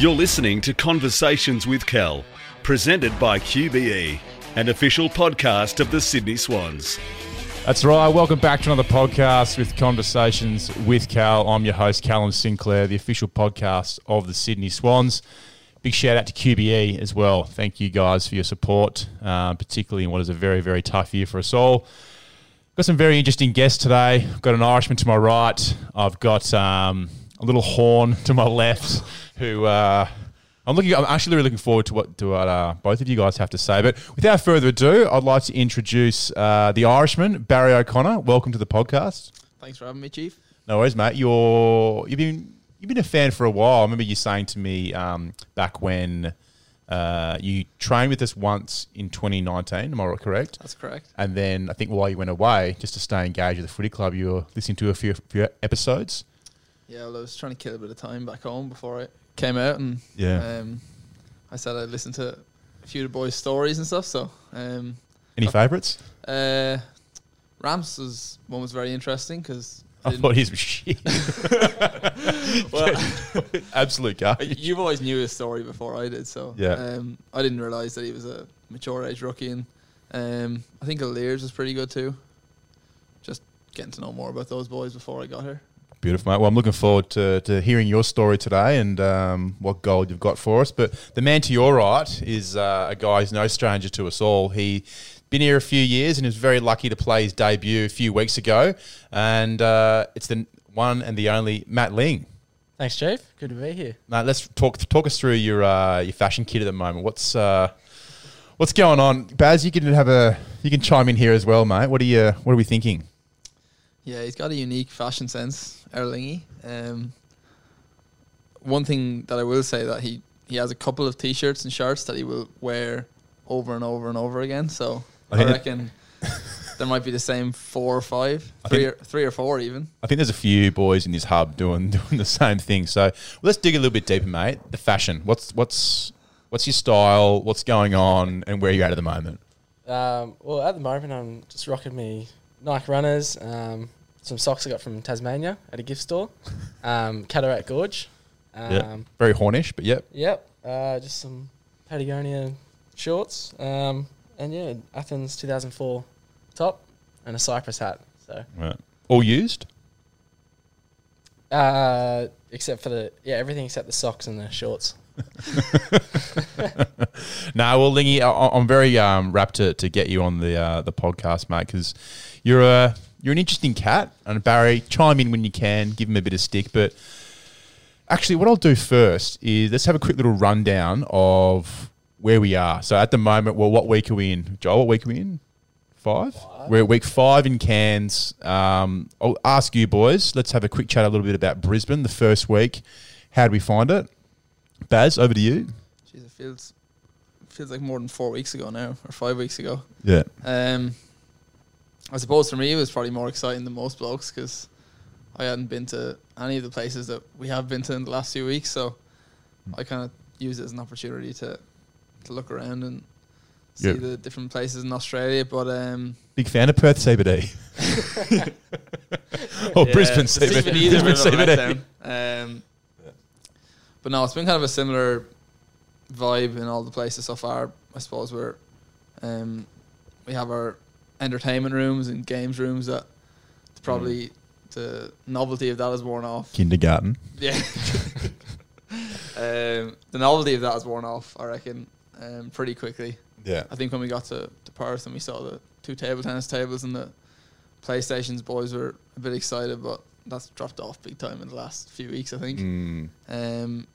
You're listening to Conversations with Cal, presented by QBE, an official podcast of the Sydney Swans. That's right. Welcome back to another podcast with Conversations with Cal. I'm your host, Callum Sinclair, the official podcast of the Sydney Swans. Big shout out to QBE as well. Thank you guys for your support, uh, particularly in what is a very, very tough year for us all. Got some very interesting guests today. I've got an Irishman to my right. I've got um, a little horn to my left. Who uh, I'm looking. I'm actually really looking forward to what to what uh, both of you guys have to say. But without further ado, I'd like to introduce uh, the Irishman, Barry O'Connor. Welcome to the podcast. Thanks for having me, Chief. No worries, mate. You're you've been you've been a fan for a while. I remember you saying to me um, back when uh, you trained with us once in 2019. Am I correct? That's correct. And then I think while you went away, just to stay engaged with the footy club, you were listening to a few, few episodes. Yeah, well, I was trying to kill a bit of time back home before I came out, and Yeah. um, I said I'd listen to a few of the boys' stories and stuff. So, um, Any favourites? uh, Rams was one was very interesting because I thought his was shit. well, Absolute garbage. you've always knew his story before I did, so Yeah. Um, I didn't realize that he was a mature age rookie, and um, I think Lears was pretty good too. Just getting to know more about those boys before I got here. Beautiful, mate. Well, I'm looking forward to, to hearing your story today and um, what gold you've got for us. But the man to your right is uh, a guy who's no stranger to us all. He been here a few years and is very lucky to play his debut a few weeks ago. And uh, it's the one and the only Matt Ling. Thanks, Chief. Good to be here. Mate, let's talk talk us through your uh, your fashion kit at the moment. What's uh, what's going on, Baz? You can have a you can chime in here as well, mate. What are you What are we thinking? Yeah, he's got a unique fashion sense, Erlingy. Um, one thing that I will say that he he has a couple of t-shirts and shirts that he will wear over and over and over again. So I I, reckon there might be the same four or five, I three think- or, three or four even. I think there's a few boys in this hub doing doing the same thing. So let's dig a little bit deeper, mate. The fashion. What's what's what's your style? What's going on, and where are you at at the moment? Um, well, at the moment, I'm just rocking me Nike runners, um, some socks I got from Tasmania at a gift store, um, Cataract Gorge. Um, yeah, very hornish, but yep. Yep. Uh, just some Patagonia shorts, um, and yeah, Athens 2004 top and a Cypress hat. So, Right. All used. uh, except for the yeah, everything except the socks and the shorts. No, well, Lingy, I, I'm very um, rapt to, to get you on the uh, the podcast, mate, because you're a you're an interesting cat. And Barry, chime in when you can, give him a bit of stick. But actually, what I'll do first is let's have a quick little rundown of where we are. So at the moment, well, what week are we in? Joel, what week are we in? Five. We're at week five in Cairns. Um, I'll ask you boys. Let's have a quick chat a little bit about Brisbane. The first week, how did we find it? Baz, over to you. Jeez, it feels feels like more than four weeks ago now, or five weeks ago. Yeah. Um, I suppose for me it was probably more exciting than most blokes because I hadn't been to any of the places that we have been to in the last few weeks. So I kind of used it as an opportunity to to look around and see Yeah. the different places in Australia. But um, Big fan of Perth CBD. or yeah, Brisbane the CBD. CBD Brisbane bit of CBD. letdown. Um, but no, it's been kind of a similar vibe in all the places so far. I suppose we're um, we have our entertainment rooms and games rooms that probably the novelty of that has worn off. Kindergarten. Yeah. um, the novelty of that has worn off, I reckon, um, pretty quickly. Yeah. I think when we got to, to Perth and we saw the two table tennis tables and the PlayStations, boys were a bit excited, but that's dropped off big time in the last few weeks, I think. Mm. Um,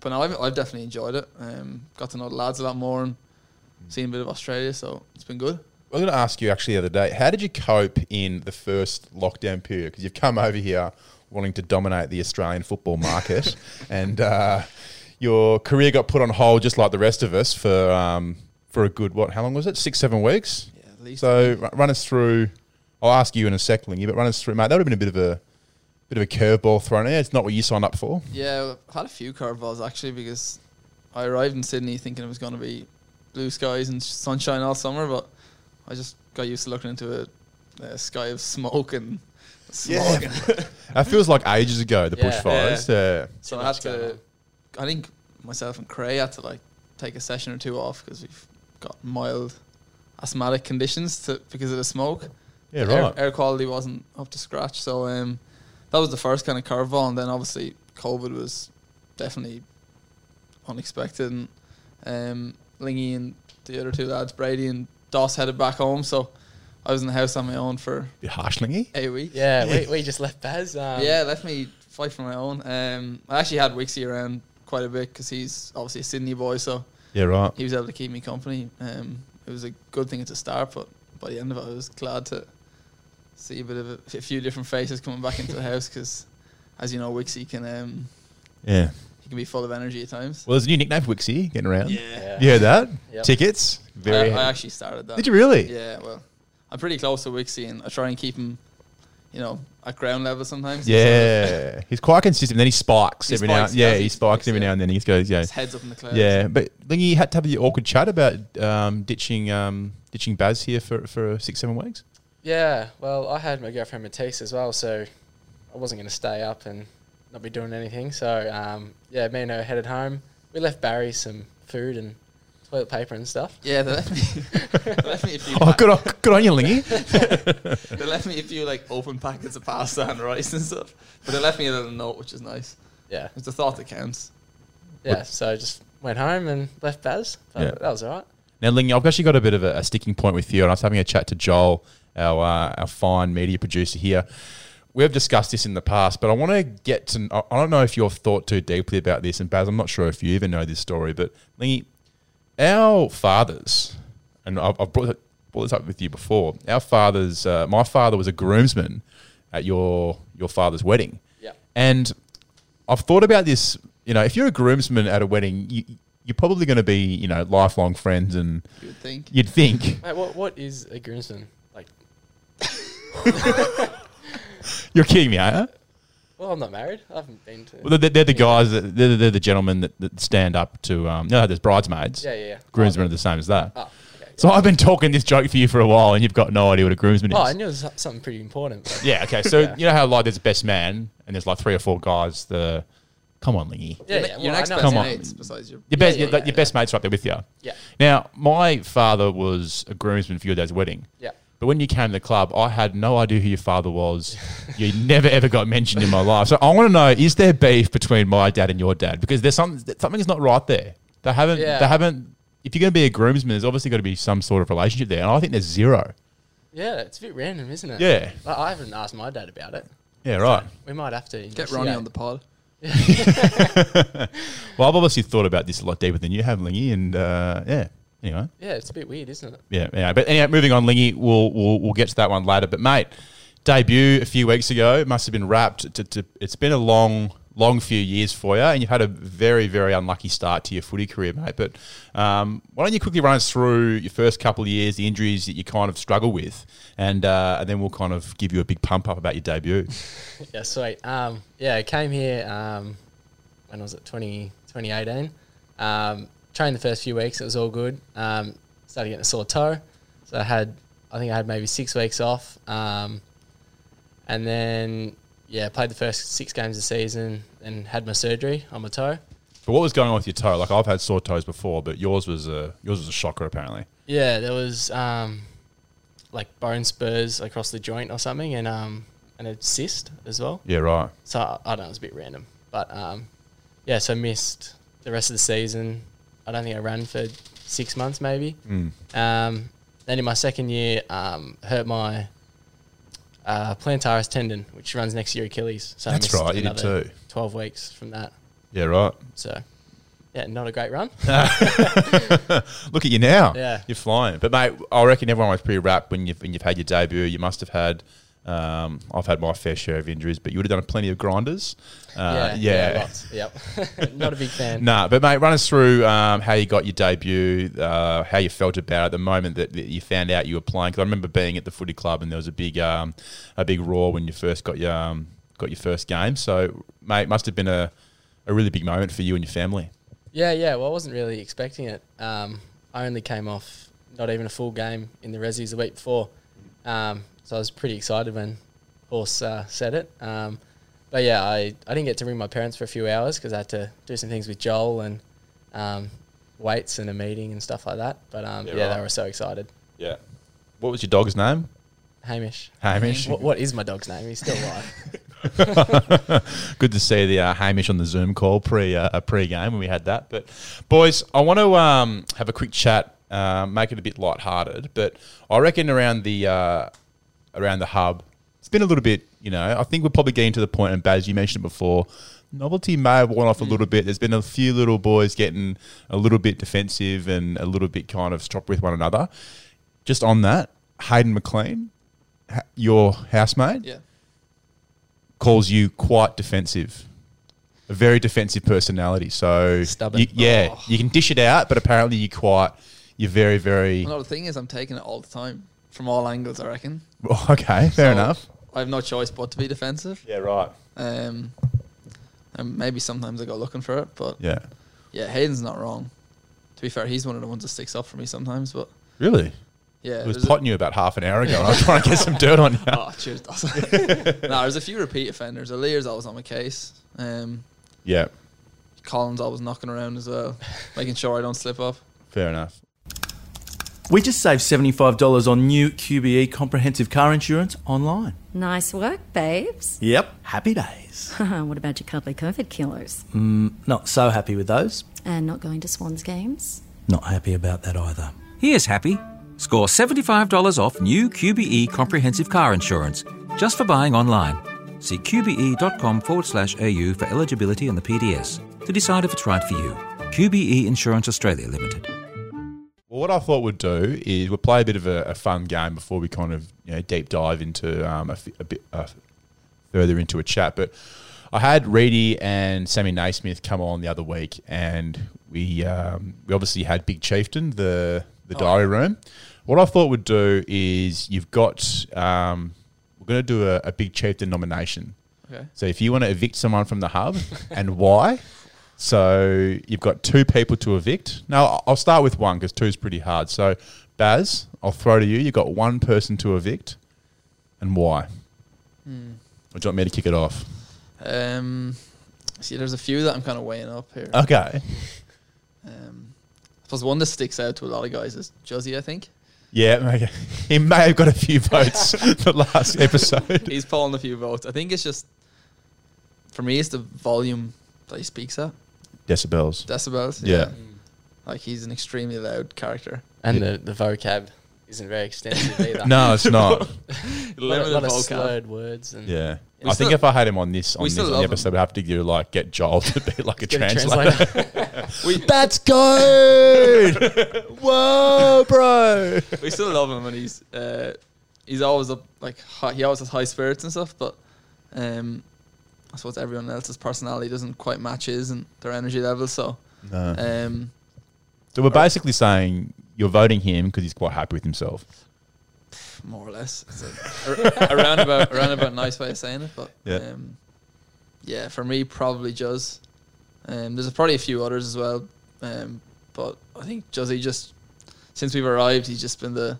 but no, I've, I've definitely enjoyed it. Um, got to know the lads a lot more and seen a bit of Australia, so it's been good. I was going to ask you actually the other day, how did you cope in the first lockdown period? Because you've come over here wanting to dominate the Australian football market, and uh, your career got put on hold just like the rest of us for um, for a good what? How long was it? Six, seven weeks. Yeah, at least. So ru- run us through. I'll ask you in a second, but run us through, mate. That would have been a bit of a bit of a curveball thrown. Yeah, it's not what you signed up for. Yeah, I've had a few curveballs actually because I arrived in Sydney thinking it was going to be blue skies and sunshine all summer, but I just got used to looking into a, a sky of smoke and smog. That feels like ages ago. The Yeah. bushfires. Yeah. so I had to. I think myself and Cray had to like take a session or two off because we've got mild asthmatic conditions to, because of the smoke. Yeah, air, right. air quality wasn't up to scratch. So um, that was the first kind of curveball, and then obviously COVID was definitely unexpected. And um, Lingy and the other two lads, Brady and Doss, headed back home. So I was in the house on my own for Bit harsh, Lingy. eight weeks. Yeah, we, we just left Baz. Um, yeah, left me fight for my own. Um, I actually had Wixie around quite a bit because he's obviously a Sydney boy, so Yeah, right. he was able to keep me company. Um, it was a good thing at the start, but by the end of it, I was glad to see a bit of a, a few different faces coming back into the house because, as you know, Wixie can um, Yeah. He can be full of energy at times. Well, there's a new nickname for Wixie getting around. Yeah. You heard that? Yep. Tickets. Very. I, I actually started that. Did you really? Yeah, well, I'm pretty close to Wixie, and I try and keep him, you know, at ground level sometimes. Yeah, he's quite consistent. Then he spikes He every spikes, now. Yeah, does he he? spikes Spikes, every yeah. now and then. He just goes, yeah, His head's up in the clouds. yeah. But then you had to have the awkward chat about um, ditching um, ditching Baz here for for six seven weeks. Yeah, well, I had my girlfriend Matisse as well, so I wasn't going to stay up and not be doing anything. So, um, yeah, me and her headed home. We left Barry some food and toilet paper and stuff. Yeah, they left me. they left me a few. Oh, good on, good on you, Lingy. They left me a few like open packets of pasta and rice and stuff. But they left me a little note, which is nice. Yeah, It's the thought that counts. yeah. So just went home and left Baz. But Yeah. That was all right. Now, Lingy, I've actually got a bit of a, a sticking point with you, and I was having a chat to Joel, our uh, our fine media producer here. We've discussed this in the past, but I want to get to. I I don't know if you've thought too deeply about this, and Baz, I'm not sure if you even know this story, but Lingy, our fathers, and I've, I've brought, brought this up with you before. Our fathers, uh, my father was a groomsman at your your father's wedding, Yeah. and I've thought about this. You know, if you're a groomsman at a wedding, you, you're probably going to be, you know, lifelong friends, and You would think. you'd think Mate, what what is a groomsman like? you're kidding me, are you? Well, I'm not married. I haven't been to. Well, they're, they're the guys that they're, they're the gentlemen that, that stand up to. Um, no, there's bridesmaids. yeah, yeah, yeah. Groomsmen Oh, are the same as that. Oh, okay. So I've been talking this joke for you for a while, and you've got no idea what a groomsman is. Oh, I knew it was something pretty important. yeah. Okay. So Yeah. you know how like there's a best man, and there's like three or four guys. The come on, Lingy. Yeah, Your yeah. ne- Well, your I next know best Come on. mates besides your. Your best, yeah, your, yeah, your best mate's right there with you. Yeah, Now, my father was a groomsman for your dad's wedding. yeah. But when you came to the club, I had no idea who your father was. you never ever got mentioned in my life. So I want to know: is there beef between my dad and your dad? Because there's some something's not right there. They haven't. Yeah. They haven't. If you're going to be a groomsman, there's obviously got to be some sort of relationship there, and I think there's zero. Yeah, it's a bit random, isn't it? Yeah. I, I haven't asked my dad about it. Yeah. Right. We might have to Get Ronnie on the pod. Well, I've obviously thought about this a lot deeper than you have, Lingy, and uh, yeah. Anyway. Yeah, it's a bit weird, isn't it? Yeah, yeah. But anyway, moving on, Lingy, we'll, we'll we'll get to that one later. But mate, debut a few weeks ago it must have been wrapped. To, to, it's been a long, long few years for you, and you've had a very, very unlucky start to your footy career, mate. But um, why don't you quickly run us through your first couple of years, the injuries that you kind of struggle with, and uh, and then we'll kind of give you a big pump up about your debut. Yeah, sweet. Um, yeah, I came here, um, when was it, 20, 2018. Trained the first few weeks, it was all good. Um, started getting a sore toe. So I had, I think I had maybe six weeks off. Um, and then, yeah, played the first six games of the season and had my surgery on my toe. But what was going on with your toe? Like I've had sore toes before, but yours was a yours was a shocker apparently. Yeah, there was um, like bone spurs across the joint or something, and um, and a cyst as well. Yeah, right. So I, I don't know, it was a bit random, but um, yeah, so missed the rest of the season. I don't think I ran for six months, maybe. Mm. Um, then in my second year, um, hurt my uh, plantaris tendon, which runs next to your Achilles. So That's right, you did too. Twelve weeks from that. Yeah, right. So yeah, not a great run. Look at you now. Yeah. You're flying. But mate, I reckon everyone was pretty wrapped when you've when you've had your debut. You must have had um, I've had my fair share of injuries, but you would have done plenty of grinders. Uh, yeah. lots. Yep. not a big fan. Nah, but mate, run us through um, how you got your debut, uh, how you felt about it, the moment that, that you found out you were playing. Because I remember being at the footy club and there was a big, um, a big roar when you first got your um, got your first game. So, mate, it must have been a, a really big moment for you and your family. Yeah, yeah. Well, I wasn't really expecting it. Um, I only came off not even a full game in the Resies the week before, um, so I was pretty excited when Horse uh, said it. Um, but yeah, I, I didn't get to ring my parents for a few hours because I had to do some things with Joel and um, weights and a meeting and stuff like that. But um, Yeah, yeah, right. they were so excited. Yeah. What was your dog's name? Hamish. Hamish. What, what is my dog's name? He's still alive. Good to see the uh, Hamish on the Zoom call pre uh, pre game when we had that. But boys, I want to um, have a quick chat, uh, make it a bit light-hearted. But I reckon around the uh, around the hub, it's been a little bit. You know, I think we're probably getting to the point, and Baz, you mentioned it before. Novelty may have worn off a mm. little bit. There's been a few little boys getting a little bit defensive and a little bit kind of strop with one another. Just on that, Hayden McLean, your housemate, Yeah. calls you quite defensive. A very defensive personality. So Stubborn. you- yeah, Oh. you can dish it out, but apparently you're quite you're very very No, the thing is, I'm taking it all the time from all angles. I reckon. okay. Fair So, enough. I have no choice but to be defensive. Yeah, right. Um, and maybe sometimes I go looking for it, but Yeah, yeah, Hayden's not wrong. To be fair, he's one of the ones that sticks up for me sometimes. But really. yeah, I was there's a- potting you about half an hour ago. and I was trying to get some dirt on you. Oh, cheers, Dawson. no, there's a few repeat offenders. Alir's always on my case. Um, Yeah, Colin's always knocking around as well, making sure I don't slip up. fair enough. We just saved $75 on new QBE comprehensive car insurance online. Nice work, babes. Yep, happy days. what about your cuddly COVID kilos? Mm, not so happy with those. And not going to Swans games? Not happy about that either. Here's happy. Score $75 off new QBE comprehensive car insurance just for buying online. See qbe.com forward slash au for eligibility and the PDS to decide if it's right for you. QBE Insurance Australia Limited. Well, what I thought we'd do is we'll play a bit of a, a fun game before we kind of you know deep dive into um, a, a bit uh, further into a chat. But I had Reedy and Sammy Naismith come on the other week, and we um, we obviously had Big Chieftain the the diary room. What I thought we'd do is you've got um, we're going to do a, a Big Chieftain nomination. Okay. So if you want to evict someone from the hub and why, so you've got two people to evict. Now I'll start with one because two is pretty hard. So Baz, I'll throw to you. You've got one person to evict, and why? Or do you want me to kick it off? Um, see, there's a few that I'm kind of weighing up here. Okay. Um, I suppose one that sticks out to a lot of guys is Josie. I think Yeah, okay. he may have got a few votes the last episode. he's pulling a few votes. I think it's just for me, it's the volume that he speaks at, Decibels. decibels. Yeah. like he's an extremely loud character. And the, the vocab isn't very extensive either. No, it's not. a lot, of- lot of vocab. slurred words. And Yeah. We I think if I had him on this on, this, on the episode, I'd have to do like get Joel to be like a Get a translator. translator. We That's good. Whoa, bro. we still love him, and he's uh, he's always up like high, he always has high spirits and stuff. But um, I suppose everyone else's personality doesn't quite match his and their energy level. So No. um, So we're basically saying you're voting him because he's quite happy with himself. more or less, it's a, a, a roundabout, a roundabout nice way of saying it. But Yeah. um, yeah, for me, probably Juz. Um, there's probably a few others as well, um, but I think Juzzy just since we've arrived, he's just been the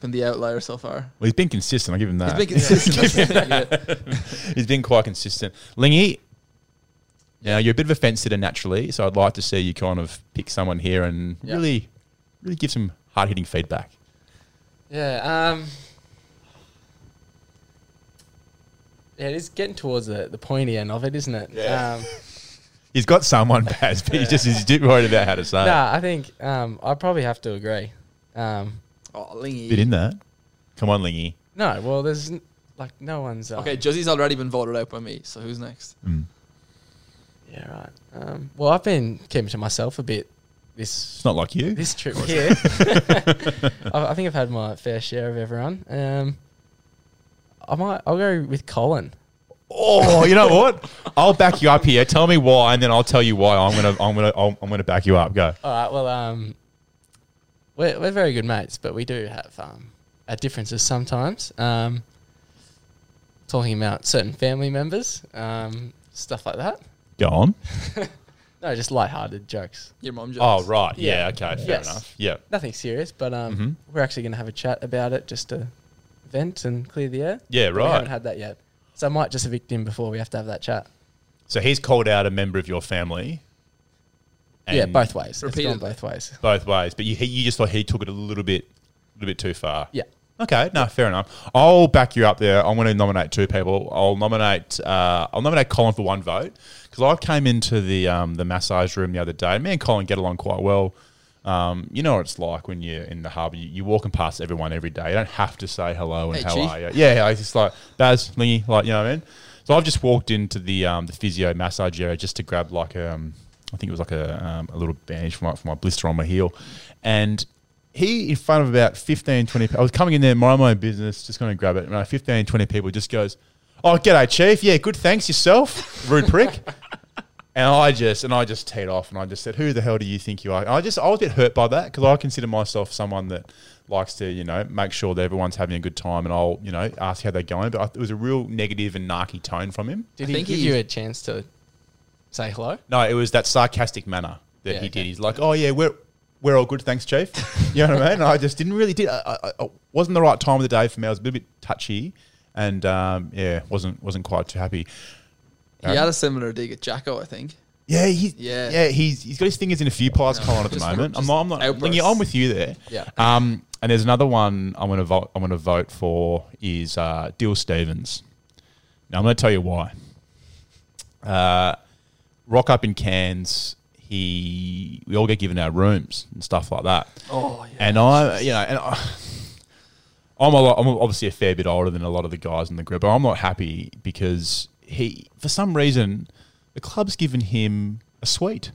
been the outlier so far. Well, he's been consistent. I'll give him He's that. been consistent. yeah. he's been quite consistent. Lingy, now you're a bit of a fence sitter naturally, so I'd like to see you kind of pick someone here and Yeah. really, really give some hard hitting feedback. Yeah. Um, yeah, it is getting towards the, the pointy end of it, isn't it? Yeah. Um, He's got someone, Baz, but he's just he's a bit worried about how to say it. nah, I think um, I probably have to agree. Um, Oh, Lingy. Bit in that. Come on, Lingy. no, well, there's n- like no one's. Um, Okay, Juzzy's already been voted out by me, so who's next? Mm. Yeah, right. Um, well, I've been keeping to myself a bit this It's not like you. this trip here. I, I think I've had my fair share of everyone. Um, I might. I'll go with Colin. Oh, you know what? I'll back you up here. Tell me why, and then I'll tell you why I'm gonna I'm gonna I'm, I'm gonna back you up. Go. All right. Well, um, we're we're very good mates, but we do have um our differences sometimes. Um, talking about certain family members, um, stuff like that. Go on. No, just light-hearted jokes. Your mum. Jokes. Oh, right. Yeah. Yeah. okay. Fair Yes. enough. Yeah. Nothing serious, but um, Mhm. we're actually going to have a chat about it just to vent and clear the air. Yeah. But We haven't Right. had that yet, so I might just evict him before we have to have that chat. So he's called out a member of your family, yeah, both ways. It's gone both ways. both ways. But you you just thought he took it a little bit, a little bit too far. Yeah. Okay, no, fair enough. I'll back you up there. I'm going to nominate two people. I'll nominate. Uh, I'll nominate Colin for one vote because I came into the um, the massage room the other day. Me and Colin get along quite well. Um, you know what it's like when you're in the hub. You, you're walking past everyone every day. You don't have to say hello and Hey, how Chief. are you. Yeah, yeah. It's just like Baz, Lingy, like you know what I mean. So I've just walked into the um, the physio massage area just to grab like um, I think it was like a, um, a little bandage for my, for my blister on my heel, and he in front of about 15, 20 people. I was coming in there, mind my own business, just going to grab it. And about 15, 20 people just goes, Oh, g'day, Chief. Yeah, good, thanks. Yourself? Rude prick. and I just, and I just teed off and I just said, Who the hell do you think you are? And I just, I was a bit hurt by that because I consider myself someone that likes to, you know, make sure that everyone's having a good time and I'll, you know, ask how they're going. But I, it was a real negative and narky tone from him. Did I he think give he- you a chance to say hello? No, it was that sarcastic manner that Yeah, he okay. did. He's like, "Oh yeah, we're we're all good, thanks, chief." you know what I mean? And I just didn't really did. I, I, I wasn't the right time of the day for me. I was a little bit touchy, and um, yeah, wasn't wasn't quite too happy. He had a similar dig at Jacko, I think. Yeah, he's Yeah. yeah, he's he's got his fingers in a few pies, Colin, at the just- moment. I'm just not, I'm not. outbursts. Lingy, I'm with you there. Yeah. Um, and there's another one I'm going to vote. I'm going to vote for is uh, Dill Stephens. Now I'm going to tell you why. Uh, rock up in Cairns. He we all get given our rooms and stuff like that. Oh, yeah. And I, you know, and I, I'm a lot, I'm obviously a fair bit older than a lot of the guys in the group, but I'm not happy because he, for some reason, the club's given him a suite.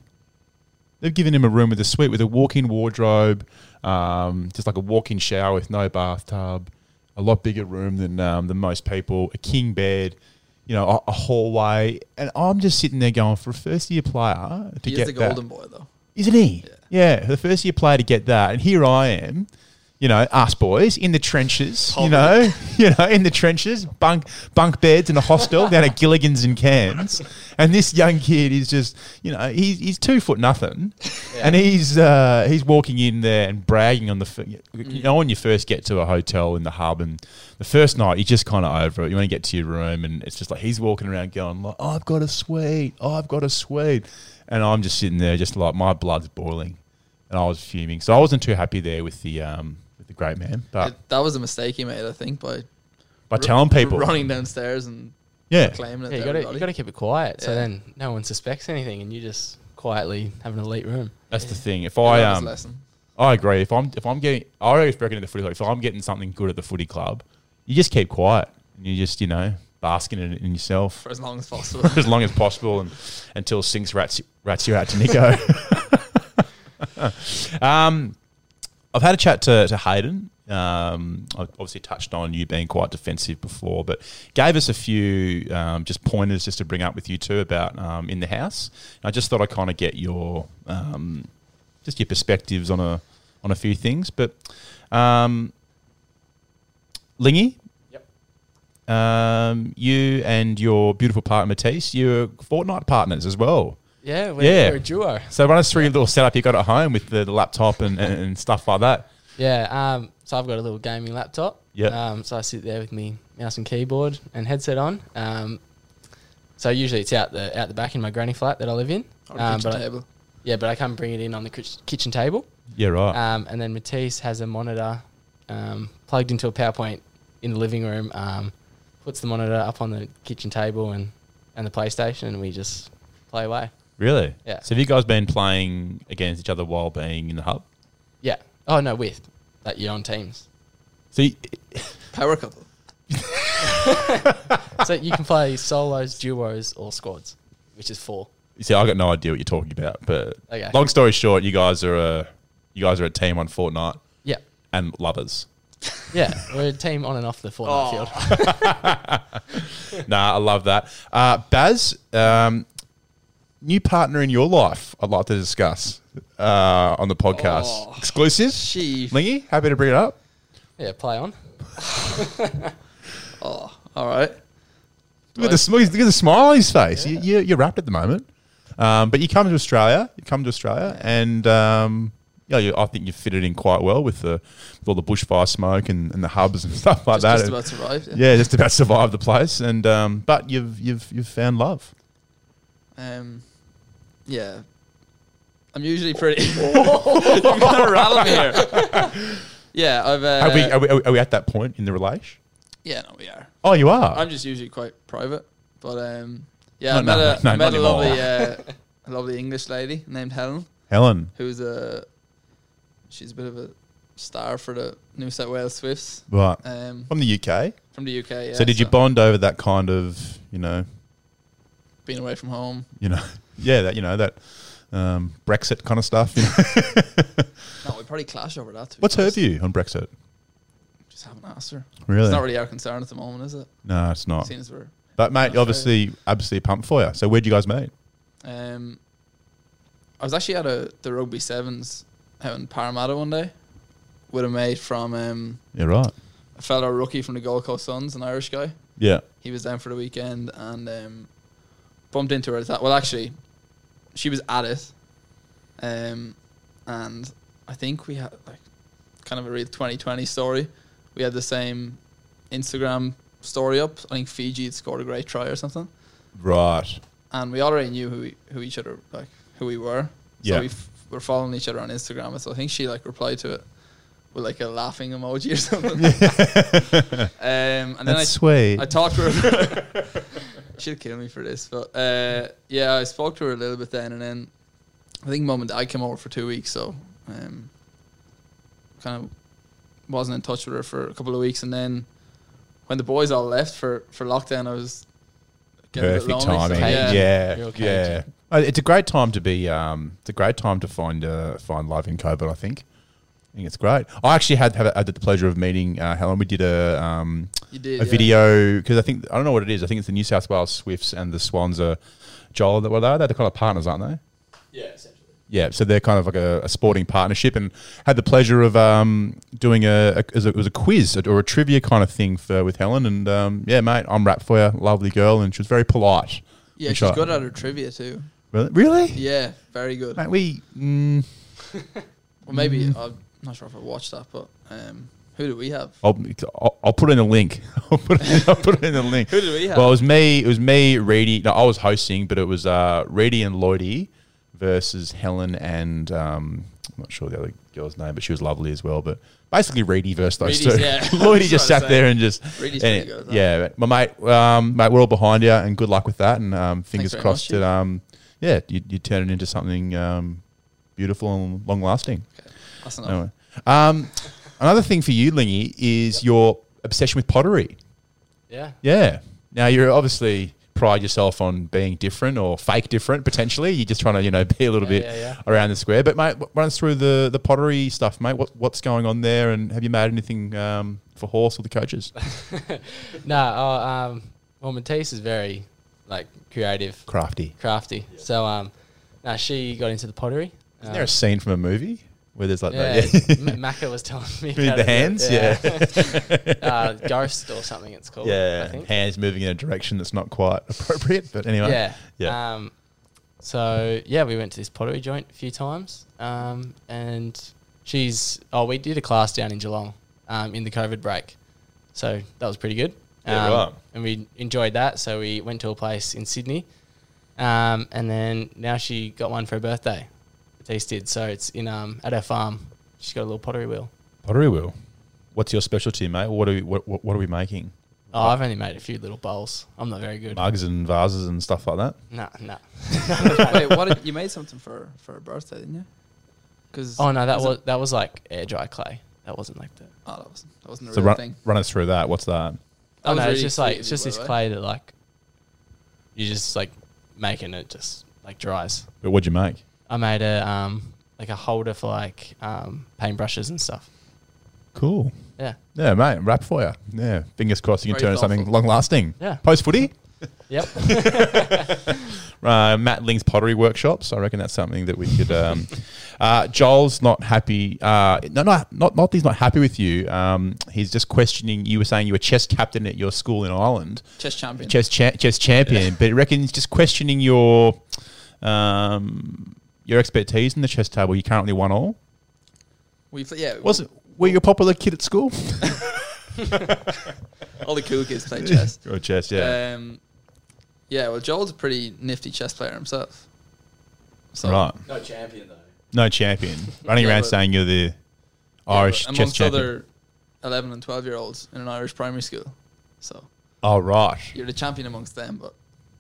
They've given him a room with a suite with a walk-in wardrobe, um, just like a walk-in shower with no bathtub, a lot bigger room than um, than most people, a king bed, you know, a, a hallway, and I'm just sitting there going for a first-year player to He get the that- golden boy, though. isn't he? Yeah. the first year player to get that, and here I am, you know, us boys in the trenches, you know, you know, in the trenches, bunk bunk beds in a hostel down at Gilligan's in Cairns, and this young kid is just, you know, he's he's two foot nothing, and he's uh, he's walking in there and bragging on the, f- you know, when you first get to a hotel in the hub, and the first night you're just kind of over it, you want to get to your room, and it's just like he's walking around going like, oh, I've got a suite, oh, I've got a suite. And I'm just sitting there, just like my blood's boiling, and I was fuming. So I wasn't too happy there with the um, with the great man, but It- that was a mistake he made, I think, by by telling people, running downstairs and yeah, claiming it. Yeah, you to got to you got to keep it quiet, so then no one suspects anything, and you just quietly have an elite room. that's the thing. If He I um, lesson. I agree. If I'm if I'm getting, I always reckon at the footy club, if I'm getting something good at the footy club, you just keep quiet and you just you know basking in it in yourself for as long as possible. as long as possible and until Sinks rats rats you out to Nico. um, I've had a chat to, to Hayden. Um, I obviously touched on you being quite defensive before, but gave us a few um, just pointers just to bring up with you too about um, in the house. I just thought I'd kind of get your um, just your perspectives on a on a few things. But um, Lingy, um, you and your beautiful partner Matisse, you're Fortnite partners as well. Yeah, we're, Yeah. we're a duo. So run us through your little setup you got at home with the, the laptop and, and, and stuff like that. Yeah, um, so I've got a little gaming laptop. Yep. Um, so I sit there with me mouse and keyboard and headset on. Um, so usually it's out the out the back in my granny flat that I live in. On Um, kitchen but I- table. yeah, but I come bring it in on the kitchen table. Yeah, right. Um, and then Matisse has a monitor um, plugged into a PowerPoint in the living room. Um, puts the monitor up on the kitchen table and, and the PlayStation, and we just play away. Really? yeah. So have you guys been playing against each other while being in the hub? Yeah. Oh no, with like you're on teams. So you, Power couple. so you can play solos, duos, or squads, which is four. you see, I got no idea what you're talking about. But Okay. long story short, you guys are a you guys are a team on Fortnite Yeah. and lovers. Yeah, we're a team on and off the Fortnite Oh. field. nah, I love that. Uh, Baz, um, new partner in your life, I'd like to discuss uh, on the podcast. Oh. Exclusive. She. Lingy, happy to bring it up. Yeah, play on. Oh, all right. Look at the look at the smile on his face. You, you, you're wrapped at the moment, um, but you come to Australia. You come to Australia, and um, yeah, you, I think you fitted in quite well with the with all the bushfire smoke and, and the hubs and stuff like Just, that. just about survived. Yeah. yeah, just about survived the place, and um, but you've you've you've found love. Um, yeah. I'm usually pretty. You're gonna rattle me here. Yeah, I've. Uh, are, we, are, we, are we at that point in the relation? yeah, no, we are. Oh, you are. I'm just usually quite private, but um, yeah, No, I met no, a, no, I met a lovely, uh, a lovely English lady named Helen, Helen. who's a, she's a bit of a star for the New South Wales Swifts Right. um, From the UK. from the UK. Yeah, so did you bond over that kind of, you know, being away from home? you know, yeah, that, you know, that um, Brexit kind of stuff. You know? No, we probably clash over that. What's her view on Brexit? Just haven't asked her. Really? It's not really our concern at the moment, is it? no, it's not. Seeing as we're But mate, obviously, obviously pumped for you. So where'd you guys meet? Um, I was actually at a the rugby sevens out in Parramatta one day with a mate from um, Yeah, right. a fellow rookie from the Gold Coast Suns, an Irish guy. Yeah. He was down for the weekend and um, bumped into her. At that. Well, actually, she was at it, um, and I think we had like kind of a real 2020 story. We had the same Instagram story up. I think Fiji had scored a great try or something. Right. and we already knew who we, who each other like who we were. Yeah. So we f- were following each other on Instagram. So I think she like replied to it with like a laughing emoji or something. um, and then I, That's sweet. I talked to her. She'll kill me for this, but uh, yeah, I spoke to her a little bit then, and then I think mum and dad came over for two weeks, so um, kind of wasn't in touch with her for a couple of weeks, and then when the boys all left for for lockdown, I was getting a bit Perfect lonely, so timing. yeah. Yeah. Real Yeah. Uh, It's a great time to be. Um, it's a great time to find uh, find life in COVID. I think. I think it's great. I actually had had, had the pleasure of meeting uh, Helen. We did a um, did a yeah. video because I think I don't know what it is. I think it's the New South Wales Swifts and the Swans are Joel. That what are they? They're kind of partners, aren't they? Yeah, essentially. Yeah, so they're kind of like a, a sporting partnership, and had the pleasure of um, doing a, a, as it was a quiz or a trivia kind of thing for with Helen, and um, yeah, mate, I'm wrapped for you, lovely girl, and she was very polite. Yeah, she's I- good at her trivia too. Really, really, Yeah, very good. mate, we mm, Well, maybe Mm-hmm. I'm not sure if I watched that, but um, who do we have? I'll, I'll I'll put in a link. I'll put it, I'll put in the link. Who do we have? Well, it was me. It was me, Reedy. No, I was hosting, but it was uh, Reedy and Lloydie versus Helen and um, I'm not sure the other girl's name, but she was lovely as well. But basically, Reedy versus those Reedy's- two. yeah. Lloydie just sat there and just. Reedy's and- good. Yeah, but my mate, um, mate, we're all behind you, and good luck with that. And um, fingers crossed much, that um, yeah, you, you turn it into something um, beautiful and long lasting. That's enough. Anyway. Um, another thing for you, Lingy, is your obsession with pottery. Yeah. Yeah. Now you're obviously pride yourself on being different or fake different potentially. You're just trying to you know be a little Yeah, bit yeah, yeah. around the square. But mate, run us through the the pottery stuff, mate. What what's going on there, and have you made anything um, for horse or the coaches? No, oh, um, well, Matisse is very like creative, Crafty. crafty. So, um, no, she got into the pottery. Isn't there a scene from a movie where there's like yeah, that? M- Macca was telling me about the it, hands? Yeah, uh, Ghost or something. It's called. Yeah, I think. hands moving in a direction that's not quite appropriate. But anyway, Yeah. yeah. Um, so yeah, we went to this pottery joint a few times, um, and she's oh, we did a class down in Geelong, um, in the COVID break, so that was pretty good. Yeah, um, right. And we enjoyed that, so we went to a place in Sydney, um, and then now she got one for her birthday. Matisse did, so it's in um at our farm. She's got a little pottery wheel. pottery wheel. What's your specialty, mate? What are we what, what, what are we making? Oh, I've only made a few little bowls. I'm not very good. Mugs and vases and stuff like that. No, no. Wait, what? Did, you made something for for a birthday, didn't you? Because Oh no, that was that was like air dry clay. That wasn't like the. oh, that wasn't that wasn't a So real run, thing. run us through that. What's that? That oh no, really it's just like it's just this way. clay that like you just like making it just like dries. But what'd you make? I made a um like a holder for like um paintbrushes and stuff. Cool. Yeah. Yeah, mate. Rap for you. Yeah. Fingers crossed you can Very turn it something long lasting. Yeah. Post footy. Yep. Uh, Matt Ling's pottery workshops. I reckon that's something that we could. Um, uh, Joel's not happy. Uh, no, not not not. He's not happy with you. Um, he's just questioning. You were saying you were chess captain at your school in Ireland, Chess champion. chess cha- chess champion. But he reckons he's just questioning your um, your expertise in the chess table. You currently won all. We pl- yeah. Was it? Were you a popular kid at school? all the cool kids play chess. or chess? Yeah. Um, yeah. Well, Joel's a pretty nifty chess player himself. So right. no champion though. No champion. Running Yeah, around saying you're the Irish Yeah, but chess amongst champion. other 11 and 12 year olds in an Irish primary school. So oh right. you're the champion amongst them, but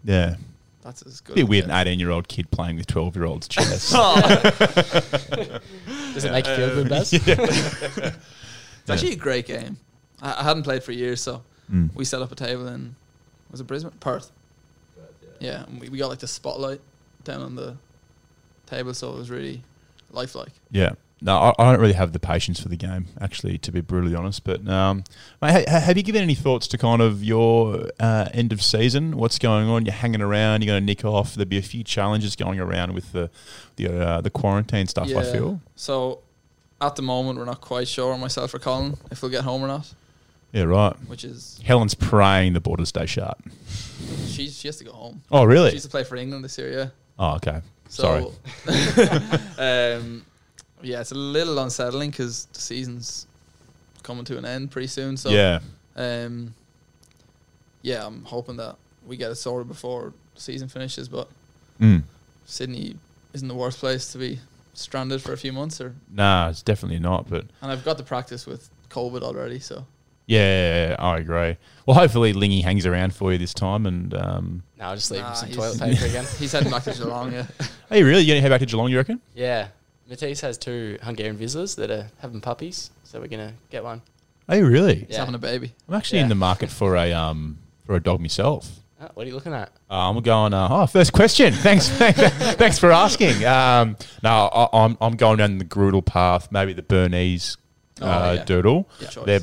Yeah. That's as good. It'd be as it weird, an 18 year old kid playing with 12 year olds chess. Does it make you feel good, Baz? It's actually a great game. I, I hadn't played for years, so Mm. we set up a table in was it Brisbane, Perth. Yeah, and we, we got like the spotlight down on the table, so it was really lifelike. Yeah. No, I, I don't really have the patience for the game, actually, to be brutally honest. But um, mate, ha- have you given any thoughts to kind of your uh, end of season? What's going on? You're hanging around. You're going to nick off. There'll be a few challenges going around with the the uh, the quarantine stuff. I feel. So at the moment, we're not quite sure myself or Colin if we'll get home or not, Yeah, right. which is Helen's praying the borders stay shut. she she has to go home. Oh, really? used to play for England this year, yeah. Oh, okay. Sorry. Um, yeah, it's a little unsettling because the season's coming to an end pretty soon. So yeah. Um, yeah, I'm hoping that we get it sorted before the season finishes. But Mm. Sydney isn't the worst place to be stranded for a few months, or Nah, it's definitely not. But and I've got to practice with COVID already. So yeah, I agree. Well, hopefully Lingy hangs around for you this time. And um, No, I'll just leave Nah, him some toilet paper again. he's heading back to Geelong. Yeah, hey, really? You going to head back to Geelong? You reckon? Yeah. Matisse has two Hungarian Vizslas that are having puppies, so we're gonna get one. Are you really? he's Yeah. having a baby. I'm actually Yeah. in the market for a um for a dog myself. Oh, what are you looking at? Uh, I'm going. Uh, oh, first question. Thanks, thanks for asking. Um, no, I, I'm I'm going down the Groodle path, maybe the Bernese Oh, uh, yeah. Doodle. Good choice. They're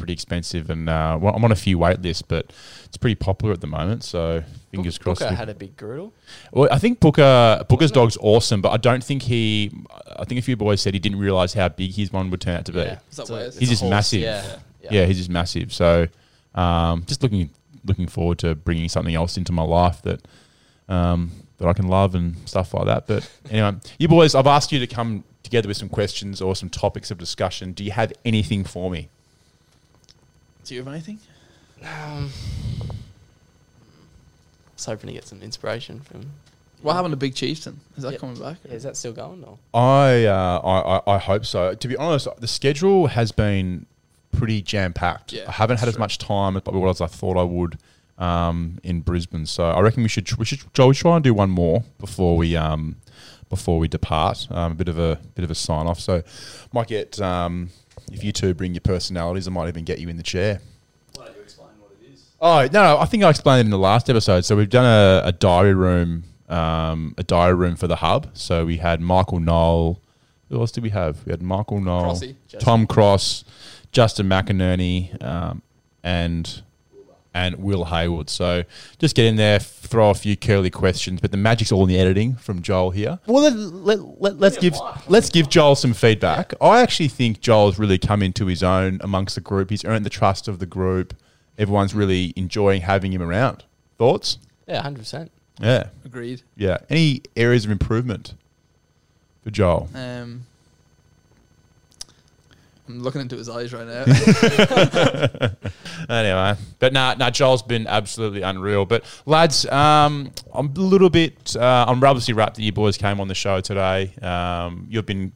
pretty expensive, and uh, well, I'm on a few wait lists, but it's pretty popular at the moment. So fingers Book- crossed. Booker had a big griddle. well, I think Booker Booker's dog's awesome, but I don't think he. I think a few boys said he didn't realize how big his one would turn out to be. Yeah. Is It's a- Wes? He's just horse, massive. Yeah. Yeah. he's just massive. So, um, just looking looking forward to bringing something else into my life that um, that I can love and stuff like that. But anyway, you boys, I've asked you to come together with some questions or some topics of discussion. Do you have anything for me? Do you have anything? Um, I was hoping to get some inspiration from. What happened to Big Chieftain? Is that Yeah. coming back? Yeah, is that still going? Or? I, uh, I I I hope so. To be honest, the schedule has been pretty jam packed. Yeah, I haven't had that's as much time as probably as I thought I would um, in Brisbane. So I reckon we should tr- we should Joel, we try and do one more before we um, before we depart. Um, a bit of a bit of a sign off. So might get um, if you two bring your personalities, I might even get you in the chair. Explain what it is. Oh no, no, I think I explained it in the last episode. So we've done a, a diary room, um, a diary room for the hub. So we had Michael Knoll. Who else did we have? We had Michael Knoll, Crossy. Tom Cross, Justin McInerney, um, and and Will Hayward. So just get in there, throw a few curly questions, but the magic's all in the editing from Joel here. Well, let, let, let, let's give let's give Joel some feedback. I actually think Joel's really come into his own amongst the group. He's earned the trust of the group. Everyone's really enjoying having him around. Thoughts? Yeah, hundred percent. Yeah, Agreed. yeah. Any areas of improvement for Joel? Um, I'm looking into his eyes right now. anyway, but nah, nah, Joel's been absolutely unreal. But lads, um, I'm a little bit. Uh, I'm obviously wrapped that you boys came on the show today. Um, you've been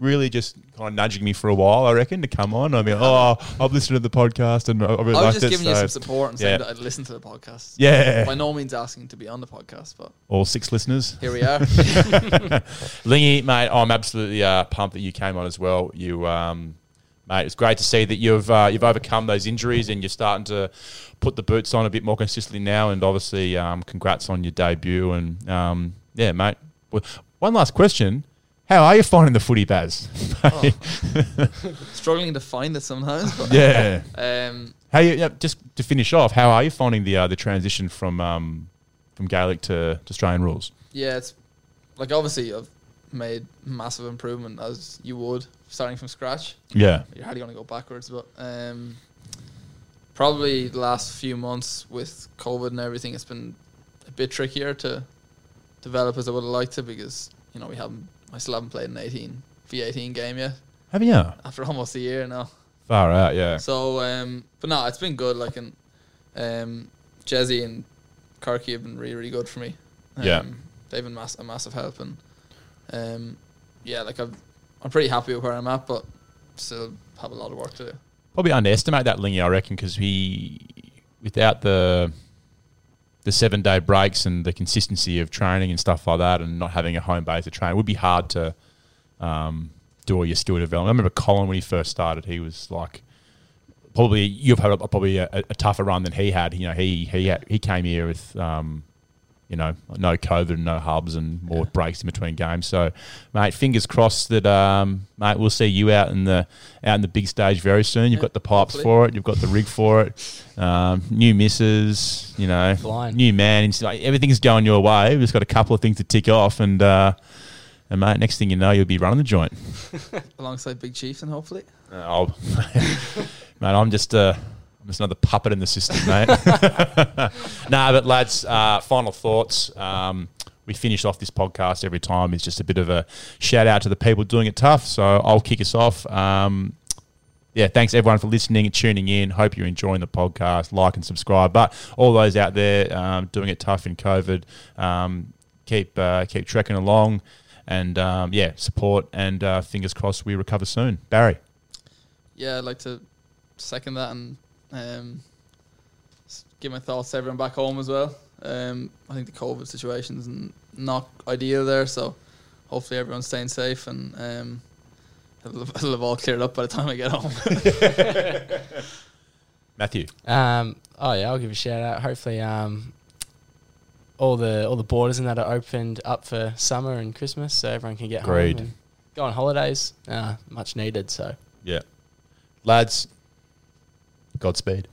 really just kind of nudging me for a while, I reckon, to come on. I mean, oh, I've listened to the podcast and I really I was just it. giving you so- some support and saying yeah. that I'd listen to the podcast. Yeah, By no means asking to be on the podcast, but all six listeners. here we are. Lingy, mate, I'm absolutely uh, pumped that you came on as well. You, um, mate, it's great to see that you've uh, you've overcome those injuries and you're starting to put the boots on a bit more consistently now. And obviously, um, congrats on your debut. And um, yeah, mate. Well, One last question: How are you finding the footy, Baz? Struggling to find it sometimes. But, yeah. Um, How you? Yeah, just to finish off, how are you finding the uh, the transition from um, from Gaelic to, to Australian rules? yeah, it's like obviously I've made massive improvement as you would starting from scratch. Yeah. You're hardly going to go backwards, but um, probably the last few months with COVID and everything, it's been a bit trickier to develop as I would have liked to because you know we haven't. I still haven't played an 18 V18 game yet Haven't you? after almost a year now. Far out, yeah. So, um, but no, it's been good. Like, and um, Jezzy and Kirky have been really, really good for me. Um, Yeah. they've been mass- a massive help, and um, yeah, like I've, I'm pretty happy with where I'm at, but still have a lot of work to do. Probably underestimate that Lingy, I reckon, because he, without the the seven day breaks and the consistency of training and stuff like that, and not having a home base to train, it would be hard to um, do all your skill development. I remember Colin when he first started, he was like probably you've had a, probably a, a tougher run than he had. You know, he he had, he came here with um, you know no COVID, and no hubs, and more breaks in between games. So, mate, fingers crossed that um, mate we'll see you out in the out in the big stage very soon. You've Yeah, got the pipes hopefully. for it. You've got the rig for it. Um, new misses, you know, Flying. new man. Like everything's going your way. We've just got a couple of things to tick off, and uh, and mate, next thing you know, you'll be running the joint. Alongside Big Chief, and hopefully. Uh, mate, I'm just uh, I'm just another puppet in the system, mate. nah, but lads, uh, final thoughts. Um, we finish off this podcast every time. It's just a bit of a shout out to the people doing it tough. So I'll kick us off. Um, yeah, thanks everyone for listening and tuning in. Hope you're enjoying the podcast. Like and subscribe. But all those out there um, doing it tough in COVID, um, keep uh, keep trekking along, and um, yeah, support and uh, fingers crossed we recover soon. Barry. Yeah, I'd like to second that and um, give my thoughts to everyone back home as well. Um, I think the COVID situation's n- not ideal there, so hopefully everyone's staying safe and um, it'll, it'll have all cleared up by the time I get home. Matthew. Um, oh yeah, I'll give a shout out. Hopefully, um, all the all the borders and that are opened up for summer and Christmas, so everyone can get Agreed. home and go on holidays. Uh, much needed. So Yeah. Lads, Godspeed.